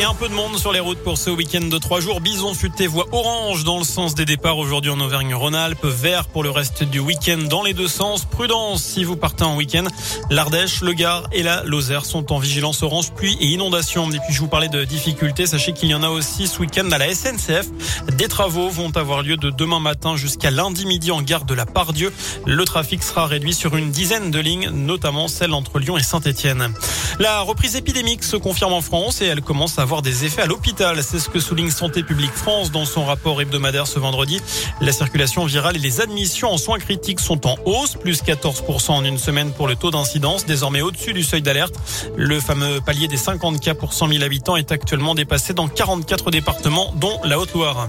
Et un peu de monde sur les routes pour ce week-end de trois jours. Bison futé voie orange dans le sens des départs aujourd'hui en Auvergne-Rhône-Alpes. Vert pour le reste du week-end dans les deux sens. Prudence si vous partez en week-end. L'Ardèche, le Gard et la Lozère sont en vigilance orange pluie et inondation. Et puis je vous parlais de difficultés. Sachez qu'il y en a aussi ce week-end à la SNCF. Des travaux vont avoir lieu de demain matin jusqu'à lundi midi en gare de la Pardieu. Le trafic sera réduit sur une dizaine de lignes, notamment celle entre Lyon et Saint-Etienne. La reprise épidémique se confirme en France et elle commence à avoir des effets à l'hôpital. C'est ce que souligne Santé publique France dans son rapport hebdomadaire ce vendredi. La circulation virale et les admissions en soins critiques sont en hausse, plus 14% en une semaine pour le taux d'incidence, désormais au-dessus du seuil d'alerte. Le fameux palier des 50 cas pour 100 000 habitants est actuellement dépassé dans 44 départements, dont la Haute-Loire.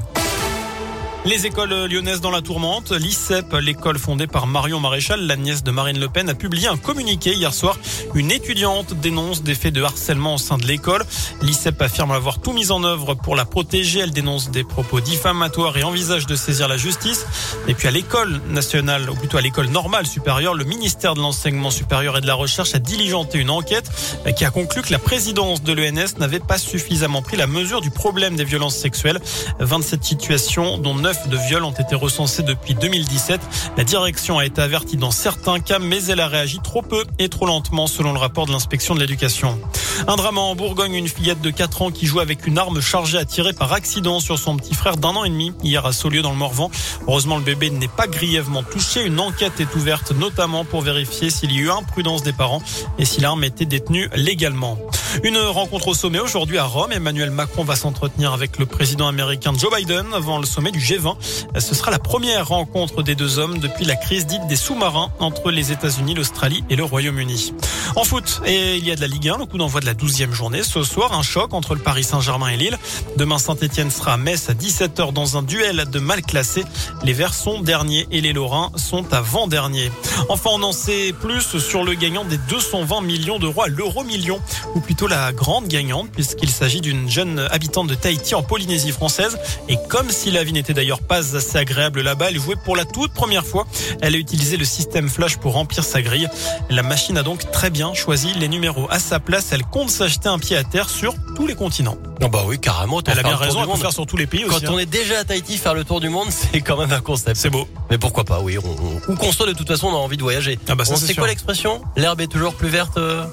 Les écoles lyonnaises dans la tourmente. L'ICEP, l'école fondée par Marion Maréchal, la nièce de Marine Le Pen, a publié un communiqué hier soir. Une étudiante dénonce des faits de harcèlement au sein de l'école. L'ICEP affirme avoir tout mis en œuvre pour la protéger. Elle dénonce des propos diffamatoires et envisage de saisir la justice. Et puis à l'école nationale, ou plutôt à l'école normale supérieure, le ministère de l'enseignement supérieur et de la recherche a diligenté une enquête qui a conclu que la présidence de l'ENS n'avait pas suffisamment pris la mesure du problème des violences sexuelles. 27 situations, dont 9 de viols ont été recensés depuis 2017. La direction a été avertie dans certains cas, mais elle a réagi trop peu et trop lentement selon le rapport de l'inspection de l'éducation. Un drame en Bourgogne, une fillette de 4 ans qui joue avec une arme chargée à tirer par accident sur son petit frère d'un an et demi hier à Saulieu dans le Morvan. Heureusement, le bébé n'est pas grièvement touché. Une enquête est ouverte notamment pour vérifier s'il y a eu imprudence des parents et si l'arme était détenue légalement. Une rencontre au sommet aujourd'hui à Rome. Emmanuel Macron va s'entretenir avec le président américain Joe Biden avant le sommet du G20. Ce sera la première rencontre des deux hommes depuis la crise dite des sous-marins entre les États-Unis, l'Australie et le Royaume-Uni. En foot, et il y a de la Ligue 1, le coup d'envoi de la douzième journée. Ce soir, un choc entre le Paris Saint-Germain et Lille. Demain, Saint-Etienne sera à Metz à 17h dans un duel de mal classés. Les Verts sont derniers et les Lorrains sont avant-derniers. Enfin, on en sait plus sur le gagnant des 220 millions d'euros à l'euro million, ou plutôt la grande gagnante, puisqu'il s'agit d'une jeune habitante de Tahiti en Polynésie française. Et comme si la vie n'était d'ailleurs pas assez agréable là-bas, elle jouait pour la toute première fois. Elle a utilisé le système flash pour remplir sa grille. La machine a donc très bien choisi les numéros à sa place. Elle compte s'acheter un pied à terre sur tous les continents. Oh bah oui, carrément. Elle a bien raison, peut faire sur tous les pays Quand aussi. on hein. est déjà à Tahiti, faire le tour du monde, c'est quand même un concept. C'est beau. Mais pourquoi pas, oui. On, on- où qu'on soit, de toute façon, on a envie de voyager. Ah bah ça, on c'est sait sûr. quoi l'expression? L'herbe est toujours plus verte. Euh,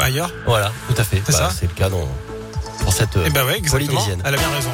ailleurs Voilà, tout à fait. C'est Bah, ça C'est le cas dans, pour cette euh, Eh ben ouais, exactement. polynésienne. Elle a bien raison.